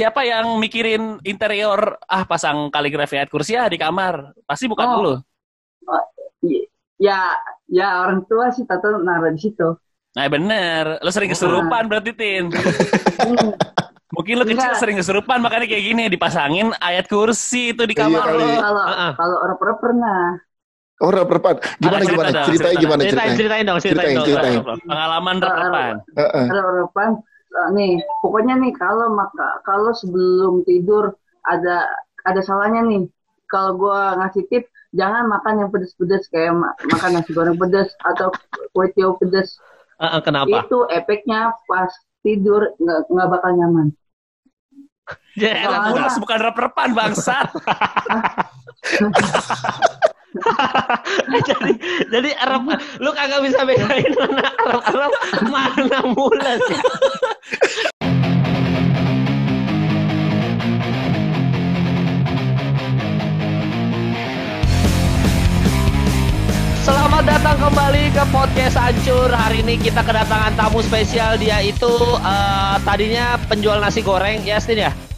siapa yang mikirin interior ah pasang kaligrafi ayat kursi ya di kamar? Pasti bukan Oh. lu. Y- Ya, ya orang tua sih tato naruh di situ. Nah bener, lu sering kesurupan berarti Tin. Hmm. Mungkin lu kecil sering kesurupan makanya kayak gini dipasangin ayat kursi itu di Iya kamar lu. Kalau kalau orang pernah pernah. Oh, reperpan. Gimana gimana? dong, Ceritanya cerita. gimana Ceritain, ceritanya? ceritain dong, ceritain, Ceritain, dong. ceritain. Pengalaman repan. Heeh. ada harapan eh, nih pokoknya nih kalau maka kalau sebelum tidur ada ada salahnya nih kalau gua ngasih tip jangan makan yang pedes-pedes kayak ma- makan nasi goreng pedes atau kue tiaw pedes Ah, ah, kenapa? itu efeknya pas tidur nggak nggak bakal nyaman Ya, Eh, Mulas bukan rep-repan bangsat. jadi jadi Arab lu kagak bisa bedain mana Arab Arab mana mulas ya. Selamat datang kembali ke podcast Hancur. Hari ini kita kedatangan tamu spesial dia itu eh, tadinya penjual nasi goreng, ya Stin ya?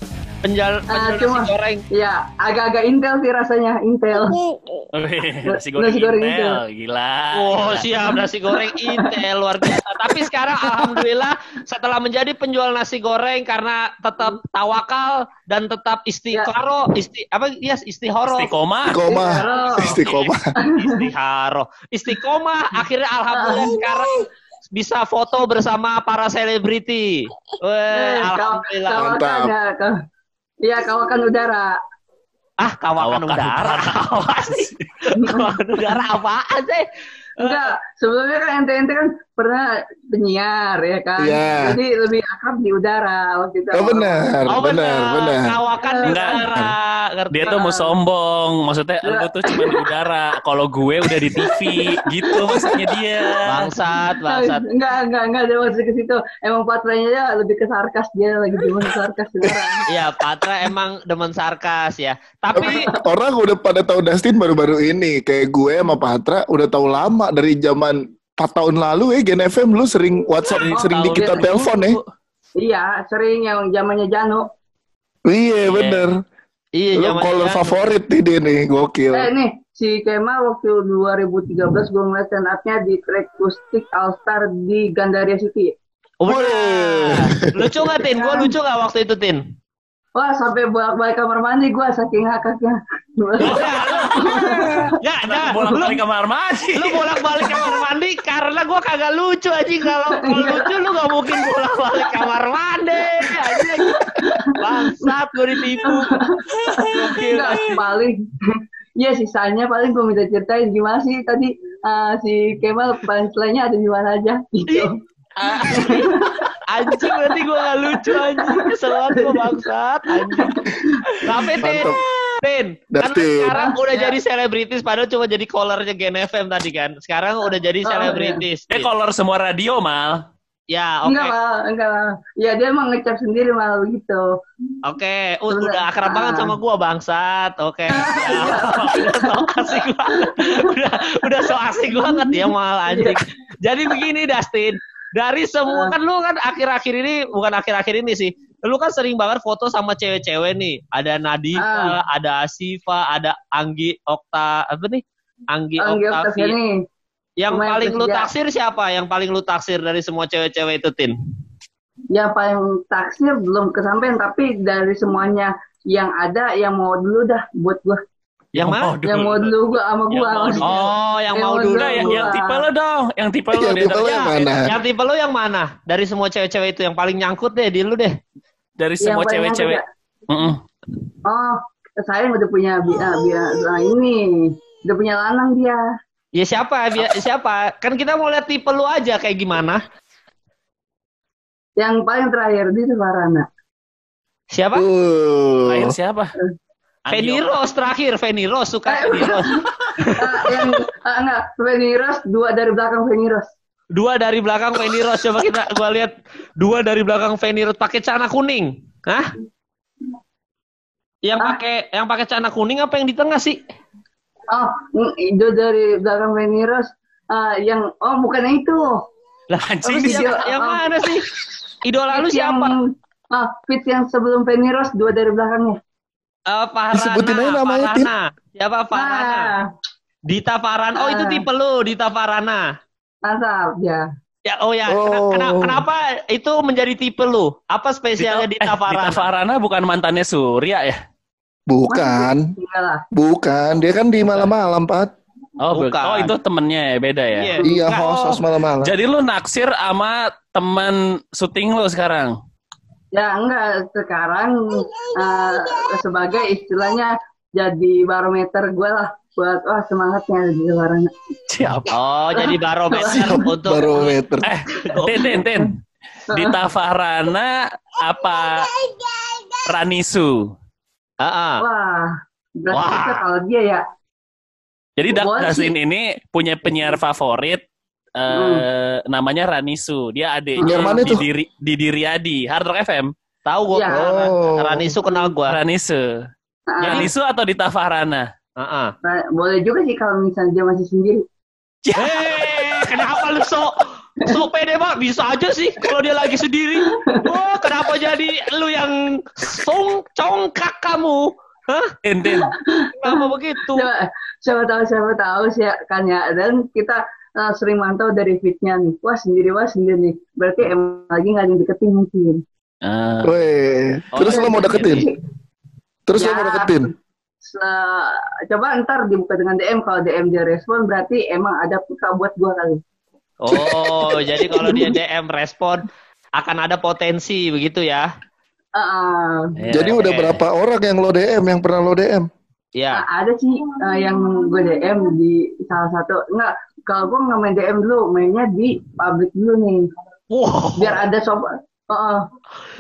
Penjual, penjual cuma- nasi goreng. ya agak-agak intel sih rasanya intel nasi goreng Nasi goreng Intel, gila. Oh gila. siap nasi goreng Intel luar biasa. Tapi sekarang alhamdulillah setelah menjadi penjual nasi goreng karena tetap tawakal dan tetap istiqaro, isti apa yes istihoro, Istiqomah. Istiqomah. Istiqomah. Istiqomah. istiharo, istiqomah. Akhirnya alhamdulillah sekarang bisa foto bersama para selebriti. Weh, Eh, alhamdulillah. Mantap. Ya Iya kawakan udara Ah kawakan, Kawakan udara. Apa sih? kawakan udara apaan sih? Enggak, sebelumnya kan ente-ente kan pernah penyiar ya kan. Iya. Jadi lebih akrab di udara waktu itu. Oh benar, Oh benar, benar. Kawakan di Enggak. udara. Ngerti? Dia tuh mau sombong, maksudnya lu tuh cuma di udara, kalau gue udah di TV, gitu maksudnya dia. Bangsat, bangsat. Enggak, enggak, enggak ada maksud ke situ. Emang patranya ya lebih ke sarkas dia lagi demen sarkas. Iya, Patra emang demen sarkas ya. Tapi Orang udah pada tahu Dustin baru-baru ini. Kayak gue sama Patra udah tahu lama dari zaman 4 tahun lalu ya Gen FM lu sering WhatsApp, Dari sering di tahun kita dulu. telepon ya. iya, sering yang zamannya Jano. Iya bener. Iya Lu zaman caller sekarang. favorit nih dia nih, gokil. Eh nih, si Kema waktu 2013 gue ngeliat stand up-nya di track Kustik All Star di Gandaria City. Udah. Weh. Lucu gak, Tin? Gue lucu gak waktu itu, Tin? Wah, sampai bolak-balik kamar mandi gue saking ngakaknya. Ya, ya. Bolak Lu, balik kamar mandi. lu bolak-balik kamar mandi karena gue kagak lucu aja. Kalau lucu lu gak mungkin bolak-balik kamar mandi. Anjing. Bangsat, gue ditipu. Enggak, paling Iya sisanya paling gue minta ceritain gimana sih tadi eh, si Kemal punchline-nya ada di mana aja gitu. Ah, anjing berarti gue gak lucu anjing kesel banget gue bangsat anjing tapi Tin. Tin kan sekarang udah Ya. jadi selebritis padahal cuma jadi callernya Gen FM tadi kan sekarang udah jadi Oh, selebritis Dia Tin. kolor semua radio mal. Ya oke Enggak lah, enggak lah. Ya dia emang ngecap sendiri malah begitu. oke U- Sebentar. udah akrab banget Ah. sama gue bangsat oke Ya, udah so asik banget udah udah so asik banget ya mal anjing jadi begini Dustin dari semua Ah. kan lu kan akhir-akhir ini bukan akhir-akhir ini sih lu kan sering banget foto sama cewek-cewek nih ada Nadifa Ah. ada Asifa ada Anggi Okta apa nih Anggi Anggi Oktavia Oktaviani. Yang pemain paling lu taksir siapa yang paling lu taksir dari semua cewek-cewek itu Tin Yang paling taksir belum kesampaian tapi dari semuanya yang ada yang mau dulu dah buat gua. yang mana Oh, Yang mau dulu gua sama Yang gua. mau dulu. oh yang Yang mau mau dulu Udah yang, yang tipe lo dong, yang tipe lo Yang tipe lo yang mana? Yang tipe lu yang mana? Dari semua cewek-cewek itu yang paling nyangkut deh di lu deh. dari Yang semua cewek-cewek. ada. Mm-mm. Oh, saya udah punya bi ah, bi ah, ini. Udah punya lanang dia. Ya siapa? Bia- siapa? Kan kita mau lihat tipe lu aja kayak gimana. Yang paling terakhir di Farana. Siapa? Uh. Terakhir siapa? Feni Anggi Rose terakhir. Feni Rose suka Feni Rose. Ah, yang ah, enggak, Feni Rose, dua dari belakang Feni Rose. Dua dari belakang Feni Rose. Coba kita gua lihat dua dari belakang Feni Rose pakai celana kuning. Hah? Yang Hah? pakai yang pakai celana kuning apa yang di tengah sih? Oh, mm, itu dari belakang Feni Rose. Ah, yang oh bukan yang itu. Lah Anjing Apa sih di dia? yang Oh. mana sih? Idola lu Yang- siapa? Ah, fit yang sebelum Penny Rose dua dari belakangnya. Eh, Farhana, Disebutin aja namanya, Tin. Farhana. Siapa Farhana? Nah, Dita Farhana. Oh, itu Ah. tipe lu, Dita Farhana. mantap ya. Ya, oh ya. Oh. Kena- kenapa itu menjadi tipe lu? Apa spesialnya eh, Dita Farhana? Dita Farhana bukan mantannya Surya ya? Bukan, lah. bukan. Dia kan di malam-malam, Pat. Oh, bu- Bukan. oh itu temennya ya, beda ya. Iya. Iya, Enggak. host, host malam-malam. Jadi lu naksir sama teman syuting lu sekarang? Ya enggak sekarang eh, sebagai istilahnya jadi barometer gue lah buat wah semangatnya di luaran. Siapa? Oh, jadi barometer untuk Barometer. Eh, Tin, Tin, Tin. Dita Farhana apa Ranisu? Ah. Wah, berarti Wah. kalau dia ya. Jadi Da- Boleh Dustin ini punya penyiar favorit eh namanya Ranisu. Dia adiknya Penyiar mana di tuh? diri di Diriadi, Hard Rock FM. Tahu gua. Ya. Oh. Ranisu kenal gua. Ranisu. Ah, Ranisu atau Dita? Ah, ah. nah, boleh juga sih kalau misalnya dia masih sendiri. Hei, kenapa lu sok sok pede banget? Bisa aja sih kalau dia lagi sendiri. Oh, kenapa jadi lu yang song congkak kamu? Hah? Tin. Kenapa begitu? Siapa, siapa tahu siapa tahu sih ya, kan ya. Dan kita eh, sering mantau dari fitnya nih. Wah sendiri wah sendiri nih. Berarti emang lagi nggak ada deketin mungkin. Ah. Weh, Oh, terus iya, lo mau iya, deketin? Terus lo Ya. mau deketin? Se- coba ntar dibuka dengan DM kalau DM dia respon berarti emang ada peka buat gua kali. Oh, jadi kalau dia DM respon akan ada potensi begitu ya? Iya. Jadi udah oke. berapa orang yang lo DM, yang pernah lo DM? Ya. nah, ada sih eh, yang gue DM di salah satu enggak kalau gua nggak main DM dulu mainnya di public dulu nih Wow. biar ada sob Heeh.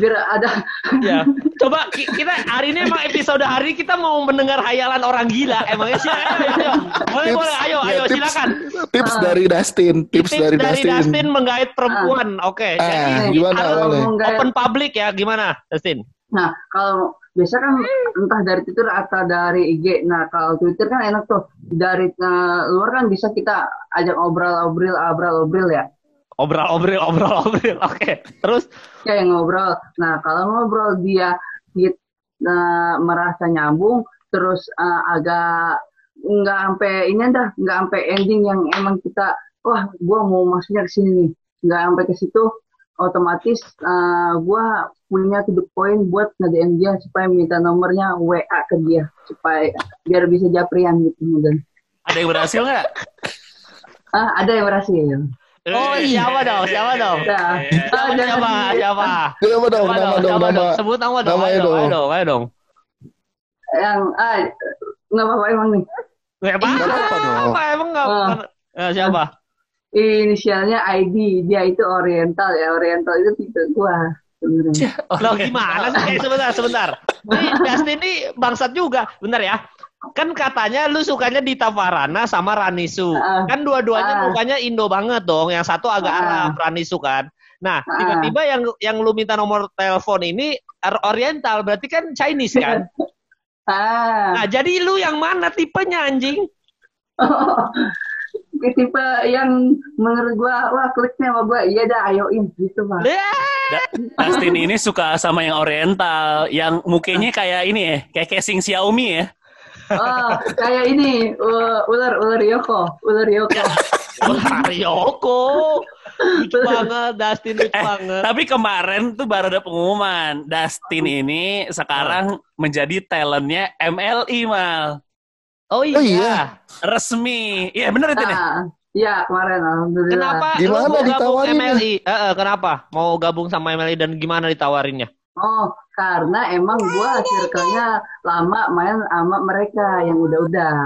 biar ada Ya. Coba ki- kita hari ini emang episode hari ini kita mau mendengar hayalan orang gila. Emangnya sih? Ayo, ayo, ayo. Boleh, Tips, boleh. Ayo, ya, ayo, tips. silakan. Tips dari Dustin, tips, dari, Dustin. Dustin menggait perempuan. Oke. Ah, Jadi gimana harus open public ya. Gimana, Dustin? Nah, kalau biasa kan entah dari Twitter atau dari IG. Nah, kalau Twitter kan enak tuh. Dari eh, luar kan bisa kita ajak obrol-obrol, obrol-obrol ya. Obrol, obrol, obrol, obrol. Oke. Terus Kayak ngobrol. Nah, kalau ngobrol dia kita merasa nyambung, terus eh, agak nggak sampai ini dah, nggak sampai ending yang emang kita, wah, gua mau masuknya ke sini nih. Nggak sampai ke situ, otomatis eh, gua punya to the point buat nge-DM dia supaya minta nomornya WA ke dia supaya biar bisa japrian gitu dan Ada yang berhasil nggak? ah ada yang berhasil Oh, siapa dong? Siapa dong? Nah, Siapa, jangan siapa? Siapa? Siapa dong, Siapa nama dong, Siapa nama. Sebut nama dong. Ayo dong, dong. ayo dong, ayo dong. yang ah nggak apa-apa emang nih Nggak apa, dong. apa emang nggak? Ah. Eh, siapa? inisialnya ID dia itu Oriental ya Oriental itu tipe gua sebenarnya Loh gimana sih? Eh, sebentar, sebentar. Ini Dustin ini bangsat juga. Bentar ya. Kan katanya lu sukanya Dita Farana sama Ranisu. Ah. Kan dua-duanya Ah. mukanya Indo banget dong. Yang satu agak Ah. Arab, Ranisu kan. Nah, Ah. tiba-tiba yang yang lu minta nomor telepon ini Oriental, berarti kan Chinese kan? ah Nah, jadi lu yang mana tipenya anjing? tipe yang menurut gua wah kliknya sama gua iya dah ayoin gitu mah Dustin ini suka sama yang oriental, yang mukanya kayak ini ya, kayak casing Xiaomi ya. oh kayak ini uh, ular ular Yoko ular Yoko Ular Yoko. Lucu banget, Dustin lucu Eh, banget. Tapi kemarin tuh baru ada pengumuman, Dustin ini sekarang menjadi talentnya MLI mal. Oh iya. Oh iya. Resmi. Iya bener itu nih. ah iya kemarin alhamdulillah Kenapa lu Gimana mau gabung ditawarinnya? MLI? Eh, eh, kenapa? Mau gabung sama MLI dan gimana ditawarinnya? oh karena emang gua circle-nya lama main sama mereka yang udah-udah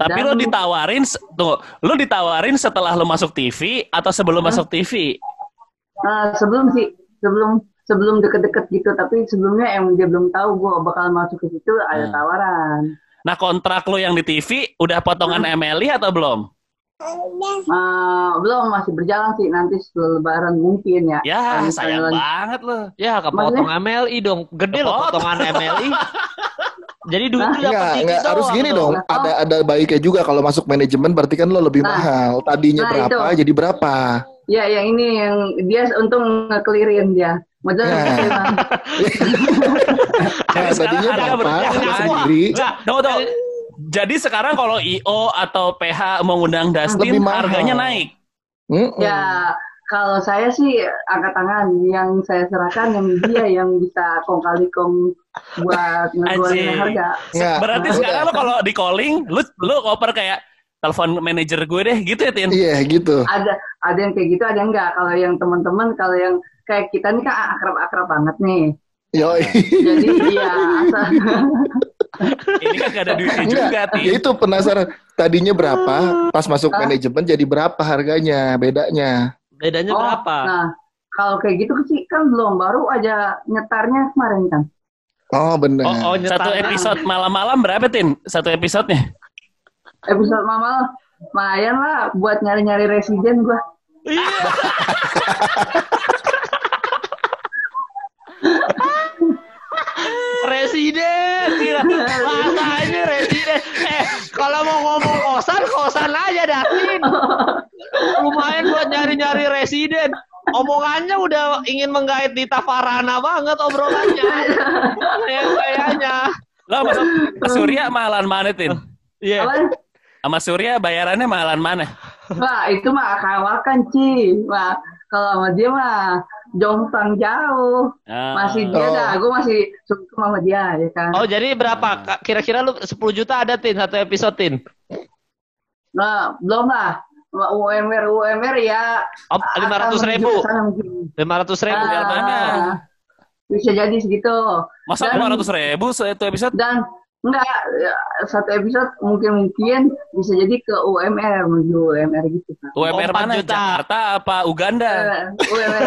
Tapi Dan- lo ditawarin, tuh, lo ditawarin setelah lo masuk TV atau sebelum masuk TV? Ah, sebelum sih sebelum sebelum deket-deket gitu tapi sebelumnya emang dia belum tahu gua bakal masuk ke situ ada Hmm. tawaran Nah kontrak lo yang di TV udah potongan MLI atau belum? Ah, belum masih berjalan sih nanti setelah lebaran mungkin ya Ya Kalau sayang misalnya- banget lo. Ya, kepotong MLI dong. Gede loh Kepotong. potongan MLI. Jadi duit dapat Enggak, enggak harus gini dong. Oh. Ada ada baiknya juga kalau masuk manajemen berarti kan lo lebih Nah. mahal. Tadinya Nah, berapa itu. jadi berapa? Ya, yang ini yang dia untung ngekelirin dia. Modal Ya. Nah, sekarang tadinya berapa? sendiri. Enggak, tunggu, tunggu. Jadi sekarang kalau IO atau PH mengundang Dustin, Lebih mahal. harganya naik. Mm-mm. Ya, kalau saya sih angkat tangan. Yang saya serahkan yang dia yang bisa kong kali kong buat ngejualin harga. Nggak, Berarti udah. sekarang lo kalau di calling, lu lu koper kayak telepon manajer gue deh gitu ya, Tin? Iya gitu. Ada ada yang kayak gitu, ada yang enggak. Kalau yang teman-teman, kalau yang kayak kita nih kan akrab-akrab banget nih. Yoi. Jadi iya, Ini kan gak ada duitnya juga, ya itu penasaran. Tadinya berapa, pas masuk manajemen jadi berapa harganya, bedanya. Bedanya Oh, berapa? Nah, kalau kayak gitu sih kan belum baru aja nyetarnya kemarin kan. Oh benar. Oh, oh. Satu episode malam-malam berapa, Tin? Satu episodenya? Episode mama lumayan lah buat nyari-nyari residen gua. Iya. Residen. Masa ini residen. Eh, kalau mau ngomong kosan, kosan aja Datin. Lumayan buat nyari-nyari residen. Omongannya udah ingin menggait di Tafarana banget obrolannya. Kayak kayaknya. Lo masuk ke Surya mahalan mana, Tin? Iya. Apa? Sama Surya bayarannya mahalan mana? Wah, itu mah kawakan, Ci. Wah, kalau sama dia mah jomplang jauh. Ah. Masih dia Oh. dah, gue masih suka sama dia ya kan. Oh, jadi berapa? Kira-kira lu 10 juta ada Tin satu episode Tin? Nah, belum lah. UMR UMR ya Oh, 500 ribu. mungkin. 500 ribu. Ah, biar mana? Bisa jadi segitu. Masa Dan- lima ratus ribu satu episode? Dan enggak ya, satu episode mungkin mungkin bisa jadi ke UMR menuju UMR gitu kan. UMR Oh, mana? juta. Jakarta apa Uganda? Eh, UMR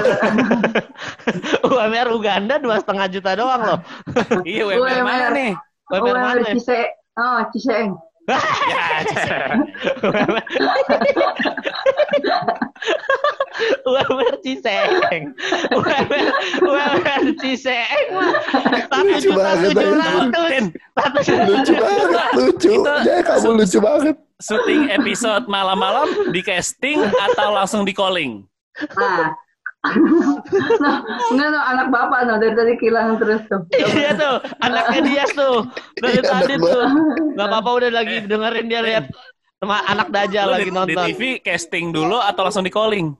UMR Uganda dua setengah juta doang loh. iya, UMR mana UMR. nih? UMR mana? UMR Cise oh Ciseeng. Ya, UMR Ciseng. UMR Ciseng satu Lucu banget, juta. Lucu banget, lucu. Ya kamu lucu banget. syuting episode malam-malam di casting atau langsung di calling? Nah. Nah, enggak no, anak bapak no dari tadi kehilangan terus tuh. Iya tuh, anaknya dia tuh dari Iya, tadi anak tuh. Gak apa-apa udah lagi dengerin dia lihat sama anak Dajjal lagi di, di nonton. TV casting dulu atau langsung di calling?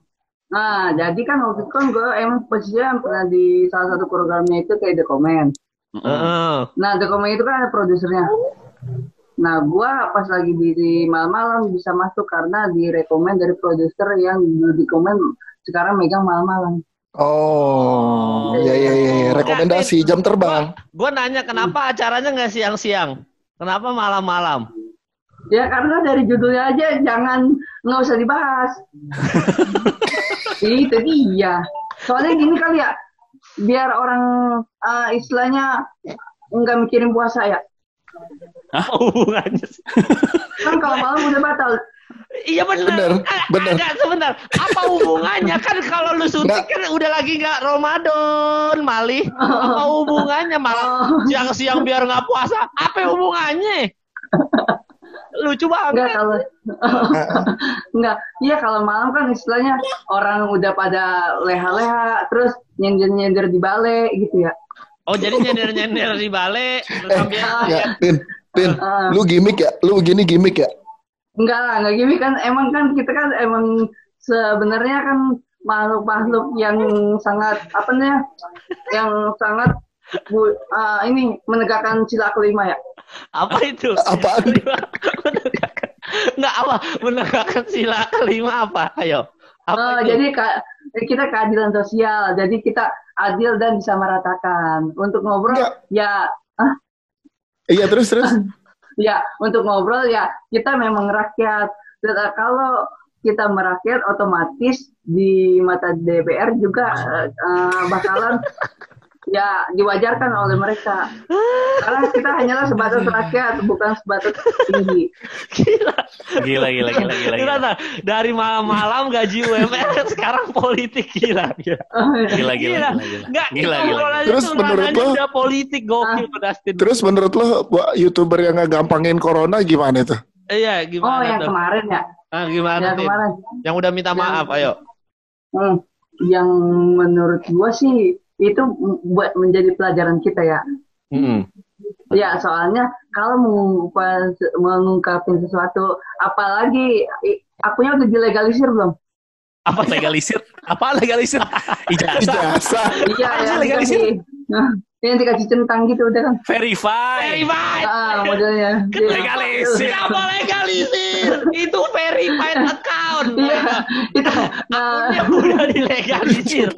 Nah, jadi kan waktu itu kan gue emang posisinya pernah di salah satu programnya itu kayak The Comment. Heeh. Nah, The Comment itu kan ada produsernya. Nah, gue pas lagi di, di malam-malam bisa masuk karena direkomend dari produser yang dulu di komen sekarang megang malam-malam. Oh, ya ya ya, ya. rekomendasi jam terbang. Gue nanya kenapa acaranya nggak siang-siang? Kenapa malam-malam? Ya karena dari judulnya aja jangan nggak usah dibahas. itu dia. Soalnya gini kali ya, biar orang eh, istilahnya nggak mikirin puasa ya. Apa hubungannya? sih? Kan kalau malam udah batal. Iya benar. Ada sebentar. Apa hubungannya kan kalau lu Nggak. kan udah lagi nggak Ramadan, Mali. Apa hubungannya malah Oh, siang-siang biar nggak puasa? Apa hubungannya? Lucu enggak banget. kalau enggak. Iya kalau malam kan istilahnya orang udah pada leha-leha terus nyender-nyender di balai gitu ya. Oh jadi nyender-nyender di balik sambil Ya, Tin, Tin, Ah. lu gimmick ya? Lu gini gimmick ya? Enggak lah, enggak gini kan emang kan kita kan emang sebenarnya kan makhluk-makhluk yang sangat apa namanya? Yang sangat bu, ah, ini menegakkan sila kelima ya. apa itu? Apaan? Menegakkan- Nggak apa? Menegakkan sila kelima apa? Ayo. Apa Eh, itu? jadi ka- kita keadilan sosial. Jadi kita adil dan bisa meratakan. Untuk ngobrol Enggak. ya Iya terus terus. ya untuk ngobrol ya kita memang rakyat. Dan, eh, kalau kita merakyat otomatis di mata DPR juga eh, bakalan ya diwajarkan oleh mereka. Karena kita hanyalah sebatas rakyat, bukan sebatas tinggi. Gila. Gila, gila, gila, gila. Gila? Dari malam-malam gaji UMR sekarang politik gila. Gila. gila, gila. gila, gila. Enggak, Gila, itu gila, Terus menurut lo- udah politik gokil tuh Dustin. Terus menurut lo buat youtuber yang ngegampangin corona gimana tuh? Iya, Oh, gimana yang tuh? kemarin ya. Ah, gimana Yang kemarin. Yang udah minta maaf, ayo. Hmm, yang menurut gua sih itu buat menjadi pelajaran kita ya. Mm-mm. Ya, soalnya kalau mengungkapkan, mengungkapin sesuatu, apalagi akunya udah dilegalisir belum? Apa legalisir? Apa legalisir? Ijazah. Ijazah. Iya, yang legalisir? Yang dikasih centang gitu udah kan? Verify. Verified. Ah, modelnya. Iya. Legalisir. Kenapa legalisir? Itu verified account. Iya, itu. Nah, Akunnya udah dilegalisir.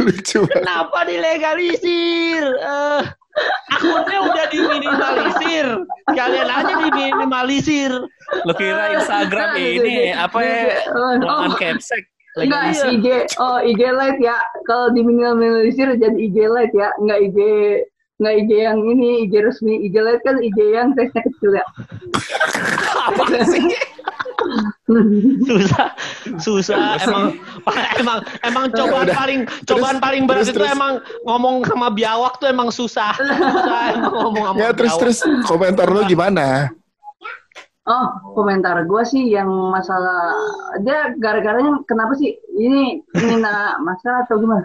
Lucu. Kenapa dilegalisir? Eh, akunnya udah diminimalisir. Kalian aja diminimalisir. Lo kira Instagram ini apa ya? Ruangan oh. capsek. Enggak, Legalisir. IG, oh IG Lite ya. Kalau diminimalisir jadi IG Lite ya, enggak IG nggak IG yang ini, IG resmi. IG Lite kan IG yang size-nya kecil ya. Apa sih? susah susah emang emang emang cobaan Udah. paling cobaan paling berat terus, itu terus. emang ngomong sama biawak tuh emang susah susah emang ngomong sama Ya terus biawak. terus komentar lo gimana? Oh, komentar gue sih yang masalah dia gara-garanya kenapa sih ini ini nak masalah atau gimana?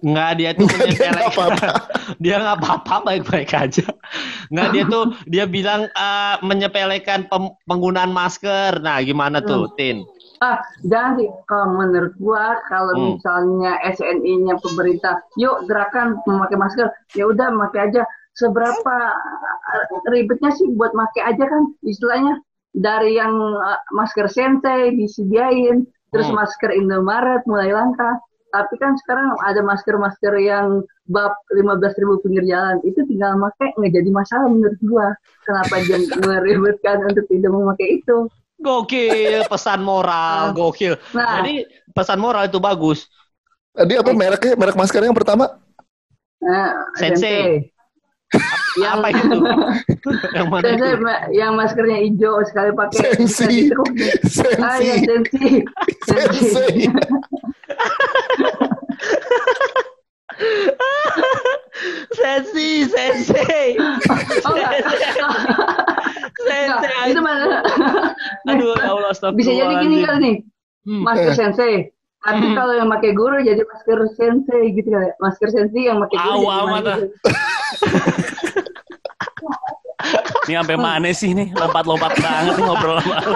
Nggak dia tuh Nggak, dia nggak apa-apa. dia nggak apa-apa baik-baik aja nggak dia tuh dia bilang eh, menyepelekan pem- penggunaan masker nah gimana tuh Tin Ah, jangan sih. Kalau menurut gua, kalau Hmm. misalnya SNI-nya pemerintah, yuk gerakan memakai masker, ya udah pakai aja. Seberapa eh, ribetnya sih buat pakai aja kan? Istilahnya dari yang eh, masker sensei disediain, terus Hmm. masker Indomaret mulai langka. Tapi kan sekarang ada masker-masker yang bab 15.000 pinggir jalan. Itu tinggal pakai nggak jadi masalah menurut gua. Kenapa dia meribetkan untuk tidak memakai itu? gokil pesan moral gokil Nah. jadi pesan moral itu bagus Tadi apa mereknya? Merek masker yang pertama? Eh, Sensei. Yang apa itu yang mana itu yang maskernya hijau sekali pakai Sensi. ditekuk. Ah ya Sensi. sensi. Sensi. Sensei. sensi sensei Oh, Enggak, itu mana? aduh ya Allah Bisa jadi gini kali nih, Hmm. masker Eh. sensei. Tapi Hmm. kalau yang pakai guru jadi masker sensei gitu kali. Masker sensei yang pakai guru. Masker. ah. Ini sampai mana sih nih? Lompat-lompat banget nih ngobrol sama lu.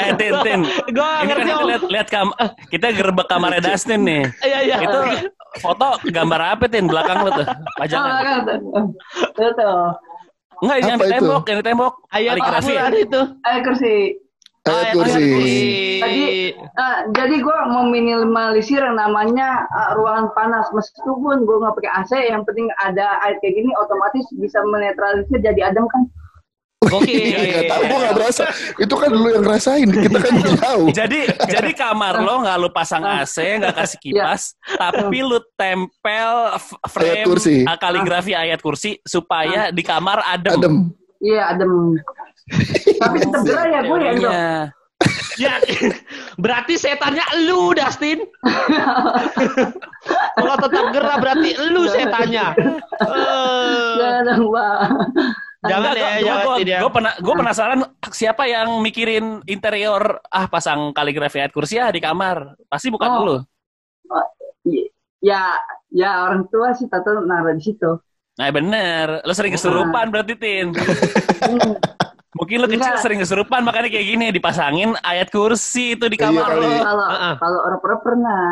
Eh Tin, Tin. Gua Ini kan ngerti, kita Om. lihat lihat kam kita gerbek kamarnya Dustin nih. iya iya Itu foto gambar apa Tin belakang lu tuh? Oh, Pajangan. kan. Tuh tuh. Enggak, yang di tembok, yang di tembok. Kaligrafi. Al-Quran itu Ayo kursi. Ayat kursi. Tadi, ah, jadi gue meminimalisir yang namanya ah, ruangan panas. Meskipun gue nggak pakai AC, yang penting ada air kayak gini, otomatis bisa menetralisir jadi adem kan. Gokil. Gak tau, gue gak berasa. Itu kan lu yang ngerasain, kita kan jauh. Jadi jadi kamar lo nggak lu pasang AC, nggak kasih kipas, tapi lu tempel frame Ayat kursi. ah, kaligrafi ayat kursi supaya di kamar adem. Adem. Iya adem. Tapi tetap gerah ya gue ya. Ya, berarti setannya lu, Dustin. Kalau tetap gerah berarti lu setannya. Eh, Jangan dong, Pak. jangan ya, jangan gue tidak. gue pena, gua penasaran siapa yang mikirin interior ah pasang kaligrafi ayat kursi ah di kamar pasti bukan Oh. lu Ya, ya orang tua sih tato naruh di situ. nah bener lo sering kesurupan berarti tin Hmm. Mungkin lo kecil Enggak. sering kesurupan makanya kayak gini dipasangin ayat kursi itu di Iya kamar kali. lo Kalau Uh-uh. kalau orang pernah pernah.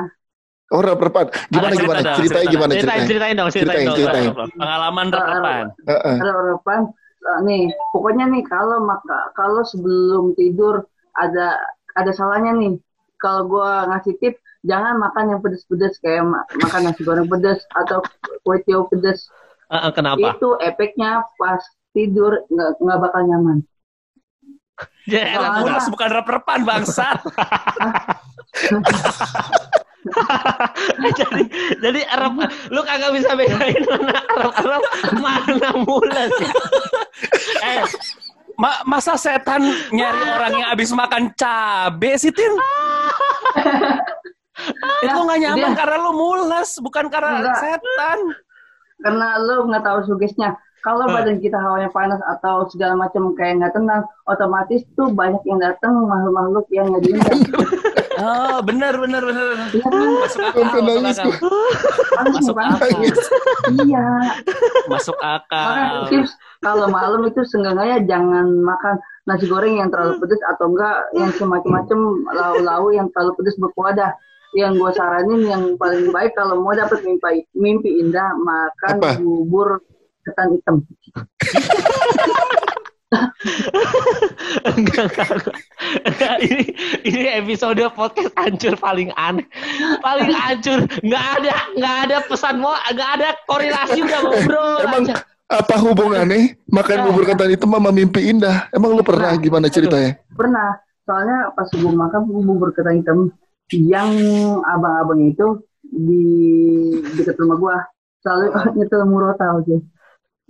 Oh, repan. Gimana, Ada gimana? dong, Ceritanya cerita. gimana Ceritain, ceritanya? ceritain dong, ceritain, Ceritain, dong. ceritain. pengalaman repan Heeh. Ada harapan eh, nih pokoknya nih kalau maka kalau sebelum tidur ada ada salahnya nih kalau gua ngasih tip jangan makan yang pedes-pedes kayak ma- makan nasi goreng pedes atau kue tiaw pedes eh, kenapa? itu efeknya pas tidur nggak nggak bakal nyaman Ya, Mulas bukan rep-repan bangsat. Jadi jadi Arab lu kagak bisa bedain mana Arab Arab mana mulas ya. eh ma- masa setan nyari orang yang habis makan cabe sih tin? Itu nggak nyaman dia- karena lu mulas bukan karena Enggak. setan. Karena lu nggak tahu sugesnya kalau Hmm. badan kita hawanya panas atau segala macam kayak nggak tenang, otomatis tuh banyak yang datang makhluk-makhluk yang nggak diundang. Oh, benar benar benar. Iya kan? Masuk akal. Masuk nangis akal. Masuk akal. Iya. Masuk akal. tips kalau malam itu seenggaknya jangan makan nasi goreng yang terlalu pedas atau enggak yang semacam-macam lau-lau yang terlalu pedas berkuadah. Yang gue saranin yang paling baik kalau mau dapat mimpi, mimpi indah makan Apa? bubur ketan hitam. enggak, enggak, enggak. Ini ini episode podcast hancur paling aneh paling hancur nggak ada nggak ada pesan mau nggak ada korelasi udah ngobrol Emang aja apa hubungannya makan bubur ketan hitam sama mimpi indah? Emang lu pernah gimana ceritanya? Pernah, soalnya pas gue makan bubur ketan hitam yang abang-abang itu di dekat rumah gua selalu nyetel murotal aja.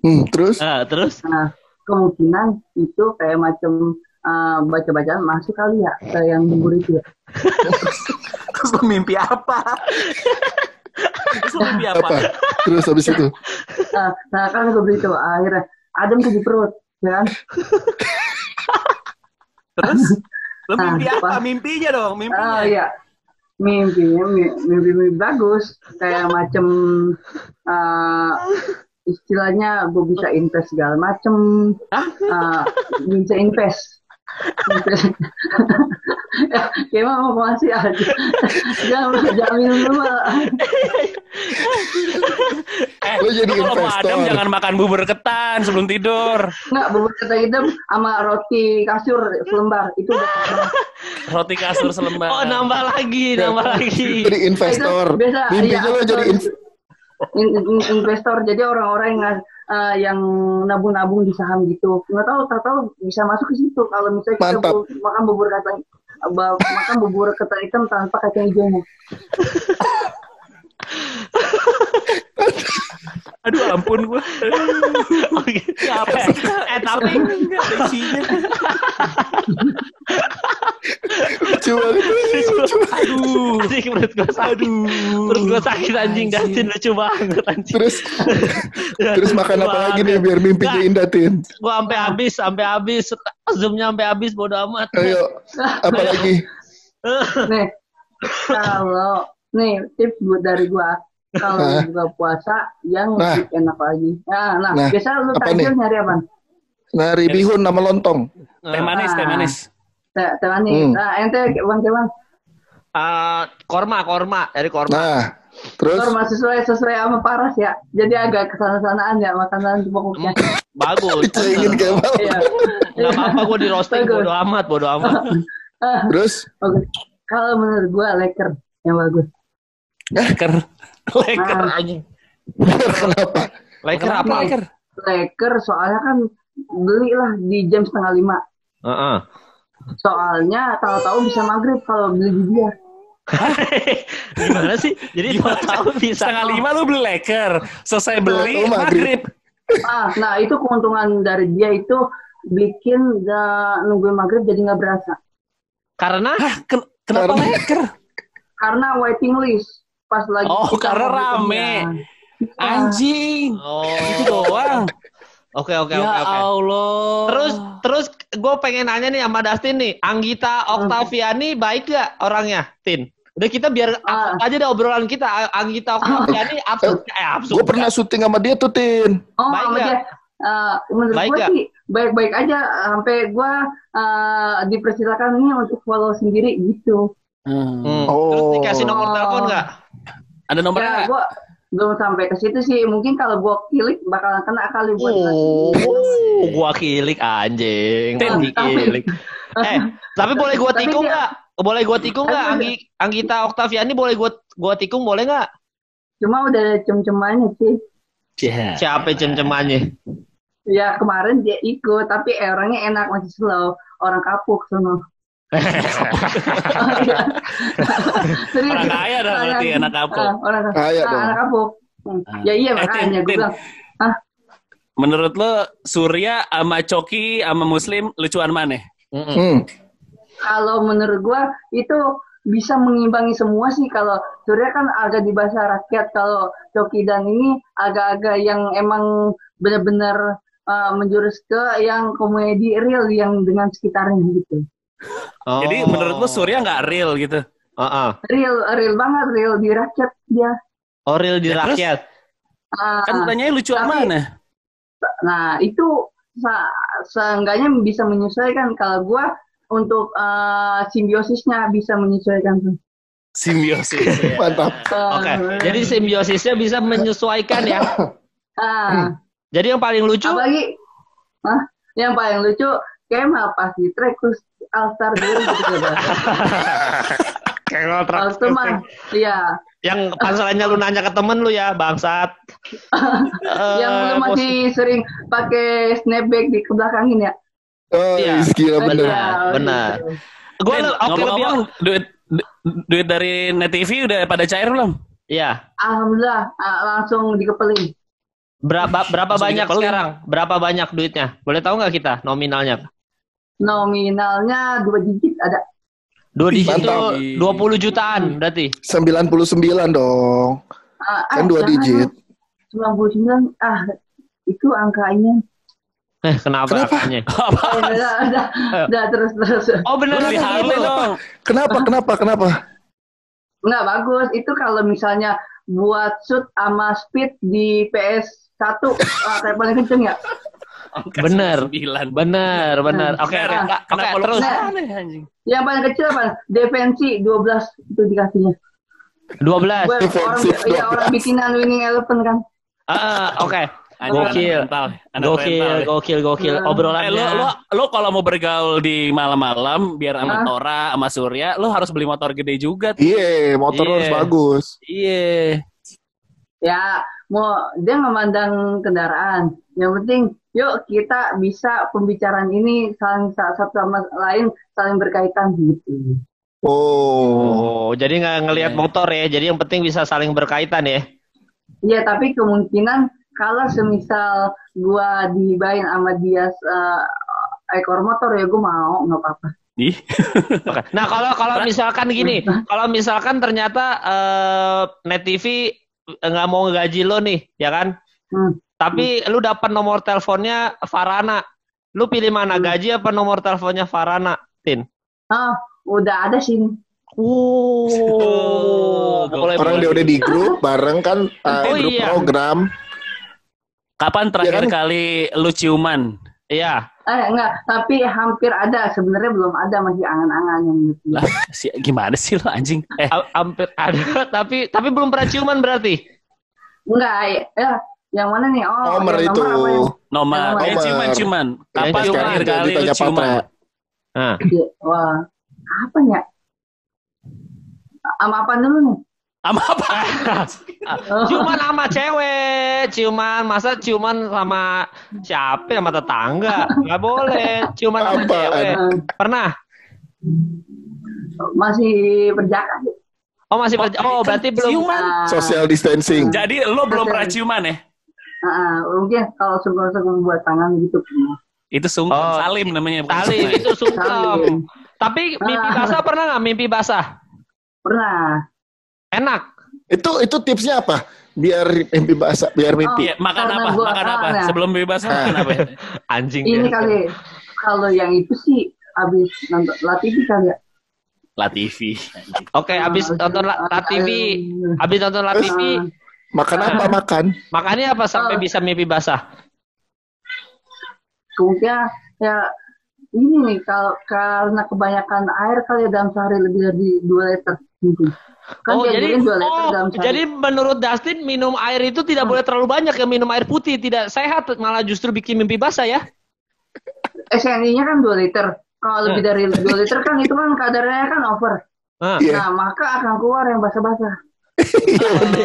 Hmm, terus? Nah, terus Nah, kemungkinan itu kayak macam uh, baca-bacaan masuk kali ya ke yang bubur itu ya. Terus lu mimpi apa? Terus lu mimpi apa? Apa? Terus habis itu? Nah, nah kan gue beli itu akhirnya adem tuh di perut, ya kan? Terus lu Ah, mimpi apa? apa? Mimpinya dong, Oh mimpinya. iya, mimpinya mi- mimpi-mimpi bagus, kayak macam uh, istilahnya gue bisa invest segala macem, uh, bisa invest. Invest. ya, kayak mau masih aja. jangan jangan minum dulu. Eh, Lu jadi kalau mau investor. adem jangan makan bubur ketan sebelum tidur. Enggak, bubur ketan hitam sama roti kasur selembar itu udah Roti kasur selembar. oh nambah lagi nambah lagi Jadi investor. Itu biasa, Mimpinya iya, lu jadi betul. In- In- in- investor. Jadi orang-orang yang uh, yang nabung-nabung di saham gitu. Nggak tahu tak tahu bisa masuk ke situ. Kalau misalnya kita Mantap. bu- makan bubur kacang ba- makan bubur ketan hitam tanpa kacang hijaunya Aduh ampun gua. Gitu. Siapa eh, sih eh, tapi Enggak isinya. lucu banget. Lucu. Aduh. anjing menurut gue sakit menurut gue sakit anjing Datin lucu banget anjing Terus terus makan apa lagi nih biar mimpinya indah Tin? gue sampai habis sampai habis zoomnya sampai habis bodo amat Ayo, apa lagi? nih kalau nih tips buat dari gua kalau Hah? buka puasa yang Nah. lebih enak lagi nah nah, Nah, biasa lu nih? nyari apa Nari bihun nama lontong. Teh manis, teh manis. teh teh manis Hmm. nah ente bang bang Eh, korma korma dari korma Nah, terus Norma sesuai sesuai sama paras ya. Jadi agak ke sana-sanaan ya makanan pokoknya. bagus dicengin kayak mau. Iya. nggak apa-apa gue di roasting bodo amat bodo amat Ah, Terus Oke. Kalau menurut gua leker yang bagus. Leker. Leker Ah. anjing. kenapa? Leker Kenapa apa leker? Leker soalnya kan belilah di jam setengah lima. Heeh. Soalnya tahu-tahu bisa maghrib kalau beli di dia. gimana sih jadi Gimana? tahu bisa Setengah lima lu beli leker. Selesai beli Oh, maghrib. maghrib. Ah, nah itu keuntungan dari dia itu bikin gak nungguin maghrib jadi nggak berasa. karena Hah, ken- kenapa Karena- leker? Karena waiting list pas lagi Oh, kita karena rame. bekerja. Anjing. oh Itu doang. oke oke ya oke oke Allah. Terus terus gue pengen nanya nih sama Dustin nih, Anggita Oktaviani baik gak orangnya, Tin? Udah kita biar Ah. aja deh obrolan kita. Anggita Oktaviani absurd eh absurd. Gue pernah syuting sama dia tuh Tin. Oh, Baik sama nggak? dia. Eh, menurut Baik gue sih baik-baik aja sampai gue eh, dipersilakan nih untuk follow sendiri gitu. Hmm. Hmm. Oh. Terus dikasih nomor telepon nggak? Ada nomornya ya, gue belum sampai ke situ sih. Mungkin kalau gue klik bakalan kena kali buat Oh, gua kilik anjing. Anggi kilik. Eh, tapi boleh gua tikung dia- nggak? Boleh gua tikung nggak? Anggi Anggita Oktaviani boleh gua gua tikung boleh nggak? Cuma udah ada cem-cemannya sih. Yeah. Siapa cem-cemannya? Ya kemarin dia ikut, tapi orangnya enak masih slow. Orang kapuk sono. Orang kaya dah berarti anak kapuk. Ah, orang Kaya ah, dong. anak kapuk. Hmm. Ya iya Eh, makanya gue Tin. bilang. Ah, Menurut lo Surya sama Coki sama Muslim lucuan mana? Hmm. kalau menurut gua itu bisa mengimbangi semua sih kalau Surya kan agak di bahasa rakyat kalau Coki dan ini agak-agak yang emang benar-benar eh, menjurus ke yang komedi real yang dengan sekitarnya gitu. Oh. Jadi menurut lu Surya nggak real gitu? Heeh. Real, real banget, real di rakyat dia. Oh, real di Ya, terus? rakyat. Ah, Kan tanyanya lucu tapi- mana? Nah, itu sa- seenggaknya bisa menyesuaikan kalau gua untuk eh, simbiosisnya bisa menyesuaikan tuh. Simbiosis. ya. Mantap. Eh, Oke. Jadi simbiosisnya bisa menyesuaikan ya. ah, Jadi yang paling lucu apalagi ah, yang paling lucu Kemal pas di track terus Alstar dulu gitu gitu. kayak ngontrak. Alstar mah, iya. Yang panselannya lu nanya ke temen lu ya, bangsat. Eh, yang lu masih sering pakai snapback di kebelakangin ya. Oh, Iya. gila bener. Iya, benar. gitu. Gue oke lebih duit du- duit dari Net TV udah pada cair belum? Iya. Alhamdulillah ah, langsung dikepelin. Berapa berapa Langsung banyak dikepelin. sekarang? Berapa banyak duitnya? Boleh tahu nggak kita nominalnya? Nominalnya dua digit ada. Dua digit mantap. itu 20 jutaan berarti. 99 dong. Ah, Kan ah, dua digit. 99 ah itu angkanya. Eh, kenapa, Kenapa? angkanya? Apa? Eh, udah, udah, udah terus terus. Oh, Lebih gitu. Harley dong. Kenapa? Kenapa? Kenapa? Nggak bagus. Itu kalau misalnya buat shoot sama speed di PS1 ah, kayak paling kenceng ya. Angka Bener. 99. Bener, bener. Oke, oke, oke, Kenapa lu terus. aneh, anjing? Yang paling kecil apa? Defensi 12 itu dikasihnya. 12. Gue orang Defensif ya orang 12. bikinan winning eleven kan. Ah, oke. Anjing, Gokil. anak rental. Anak Gokil, gokil, gokil. Eh, Eh, lu, Obrolannya. lu, lu kalau mau bergaul di malam-malam biar sama Hah? Tora, sama Surya, lu harus beli motor gede juga. tuh. Iya, motor Iya. harus bagus. Iya. Ya mau dia memandang kendaraan. Yang penting yuk kita bisa pembicaraan ini saling sa- satu sama lain saling berkaitan gitu. Oh. Oh, jadi nggak ngelihat Iya. motor ya. Jadi yang penting bisa saling berkaitan ya. Iya tapi kemungkinan kalau semisal gua dibayin sama dia eh, ekor motor ya gua mau nggak apa-apa. Ih. Oke. Nah, kalau kalau misalkan gini, kalau misalkan ternyata eh, Net TV nggak mau gaji lo nih, ya kan? Hmm. Tapi lu dapat nomor teleponnya Farana. Lu pilih mana Hmm. gaji apa nomor teleponnya Farana, Tin? Ah udah ada sih. Oh, boleh Orang dia udah di grup bareng kan uh, Oh, grup iya. program. Kapan terakhir Iya kan? kali lu ciuman? Iya. Eh enggak, tapi hampir ada. Sebenarnya belum ada masih angan-angan yang gitu. Lah, si, gimana sih lu anjing? Eh, Ha- hampir ada, tapi tapi belum pernah ciuman berarti. Enggak, ya yang mana nih? Oh, Nomor yang itu. apa ya? nomor, Nomor. eh, ciuman, ciuman. Yang Kapan ciuman. terakhir kali lu tanya ciuman? Patra. Nah, Wah, apa ya? Sama apa dulu nih? Sama apa? Oh, ciuman sama cewek, ciuman masa ciuman sama siapa sama tetangga? Nggak boleh, ciuman sama Apaan? cewek. Pernah? masih berjaga. Oh masih ber- Oh berarti belum. Ciuman. Social distancing. Jadi lu belum pernah ciuman ya? ah, mungkin kalau sungguh-sungguh buat tangan gitu. Itu sungkem Oh, salim namanya. sungkem. itu sungkem. Salim. Tapi mimpi Ah. basah pernah nggak? Mimpi basah? Pernah. Enak. Itu itu tipsnya apa? Biar mimpi bahasa, biar mimpi. Iya, makan Karena apa? gua- Makan apa? ah, nah. Sebelum bebas makan apa? ya? Anjing. Ini ya. kali, kalau yang itu sih abis nonton latih kali ya. La TV. Oke, abis Ah, nonton La, La TV, ah, abis nonton La Terus? TV, Makan apa makan? makannya apa sampai Ah. bisa mimpi basah? Kemungkinan ya ini nih kalau karena kebanyakan air kali ya dalam sehari lebih dari dua liter mungkin. Kan oh, jadi oh, jadi menurut Dustin minum air itu tidak boleh terlalu banyak ya minum air putih tidak sehat malah justru bikin mimpi basah ya. SNI-nya kan 2 liter. Kalau Eh. lebih dari 2 liter kan itu kan kadarnya kan over. Ah. Iya. Nah, maka akan keluar yang basah-basah.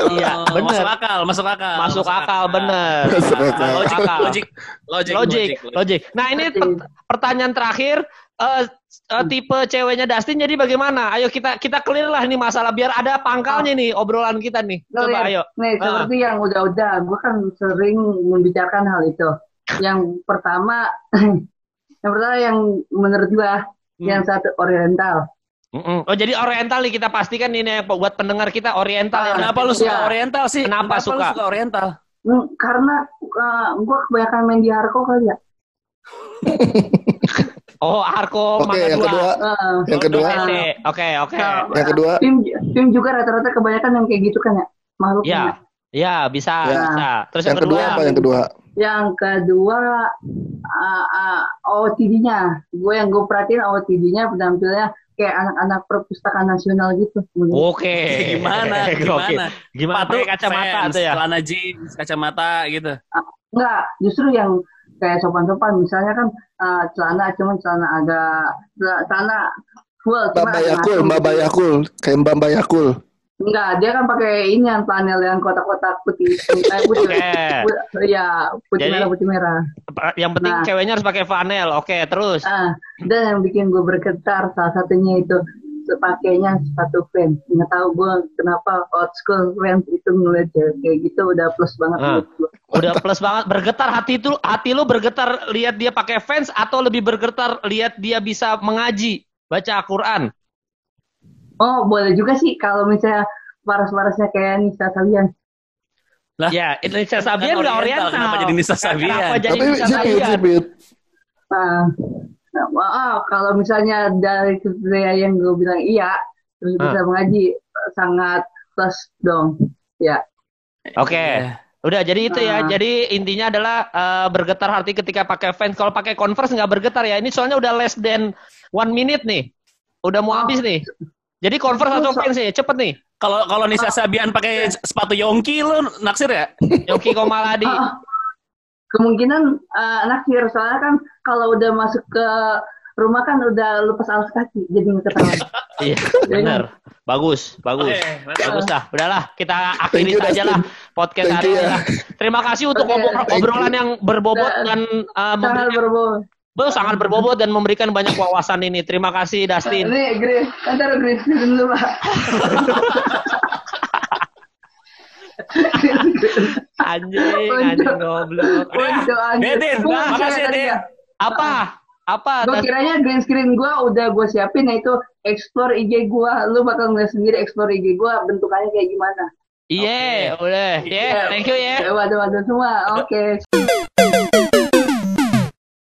Iya, Oh, bener. Masuk akal, masuk akal. Masuk akal bener. Masuk akal. Logik, Akal. logik, logik, Logik, logik. Nah ini per- pertanyaan terakhir, eh, eh, tipe ceweknya Dustin jadi bagaimana? Ayo kita kita clear lah ini masalah biar ada pangkalnya nih obrolan kita nih. Coba Nih, ayo. Nih, Ah. seperti yang udah-udah, gue kan sering membicarakan hal itu. Yang pertama, yang pertama yang menurut gue, Hmm. yang satu oriental. Mm-mm. Oh jadi oriental nih kita pastikan ini ya, buat pendengar kita oriental Ah, ya. Kenapa lu suka Iya. oriental sih? Kenapa lu suka? suka oriental? Hmm, karena uh, gue kebanyakan main di Harko kali ya. Oh, Arko Oke, Mangga yang dua. kedua, Uh, yang kedua. Oke, oke. Nah, yang kedua, tim tim juga rata-rata kebanyakan yang kayak gitu kan ya makhluknya. Ya. Ya, bisa, Ya. bisa. Terus yang kedua apa? Yang kedua, Yang kedua uh, uh, OOTD-nya. Gue yang gue perhatiin OOTD-nya penampilnya kayak anak-anak perpustakaan nasional gitu. Oke. Gimana? Oke. Gimana? Gimana Sepatu, pakai kacamata fans, tuh ya? Celana jeans, kacamata gitu. Enggak, justru yang kayak sopan-sopan. Misalnya kan uh, celana cuman celana agak celana full. Mbak cuma ngatung Mbak. Bayakul, kayak Mbak Bayakul. Enggak, dia kan pakai ini yang panel yang kotak-kotak putih. Eh, putih. Oke. Put- Iya, putih Jadi- merah, putih merah. Yang penting Nah. ceweknya harus pakai flanel. Oke, terus. Ah, dan yang bikin gue bergetar salah satunya itu sepakainya sepatu fans. Nggak tahu gue kenapa old school fans itu ngeliat kayak gitu udah plus banget gue. Udah plus banget bergetar hati itu hati lu bergetar lihat dia pakai fans atau lebih bergetar lihat dia bisa mengaji, baca Al-Qur'an. Oh, boleh juga sih kalau misalnya paras-parasnya kayak Nisa Sabian. Lah, Ya, Indonesia Sabian Kan nggak Oriental, oriental. kenapa jadi Nisa Sabian? Kenapa jadi Tapi Nisa Sabian? Nah, maaf kalau misalnya dari kriteria yang gue bilang iya, terus Ah. bisa mengaji sangat plus dong. Ya. Oke. Iya. Udah jadi itu ya. Ah. Jadi intinya adalah eh, bergetar hati ketika pakai fans. Kalau pakai Converse nggak bergetar ya. Ini soalnya udah less than one minute nih. Udah mau Oh. habis nih. Jadi Converse atau fans nih? Cepet nih. Kalau kalau Nisa Sabian pakai sepatu Yongki lu naksir ya? Yoki Komaladi. Kemungkinan uh, naksir soalnya kan kalau udah masuk ke rumah kan udah lepas alas kaki jadi nggak ketahuan. Iya, benar. Bagus, bagus. Mantap. Bagus dah. Udahlah, kita akhiri saja lah podcast Thank hari ini ya. lah. Terima kasih untuk Oke, obrol- you. obrolan yang berbobot Dan- dan uh, Sangat memberikan berbau. Be, sangat berbobot dan memberikan banyak wawasan ini. Terima kasih Dustin. Ini green, ntar green screen dulu pak. Anjing, anjing goblok. Eh. Dedin, Gua makasih, Dedin. ya. apa? Apa? Gue kiranya green screen gue udah gue siapin yaitu explore IG gue. Lu bakal ngeliat sendiri explore IG gue bentukannya kayak gimana. Iya, udah. Ya, Iya. thank you ya. Waduh waduh semua. Oke.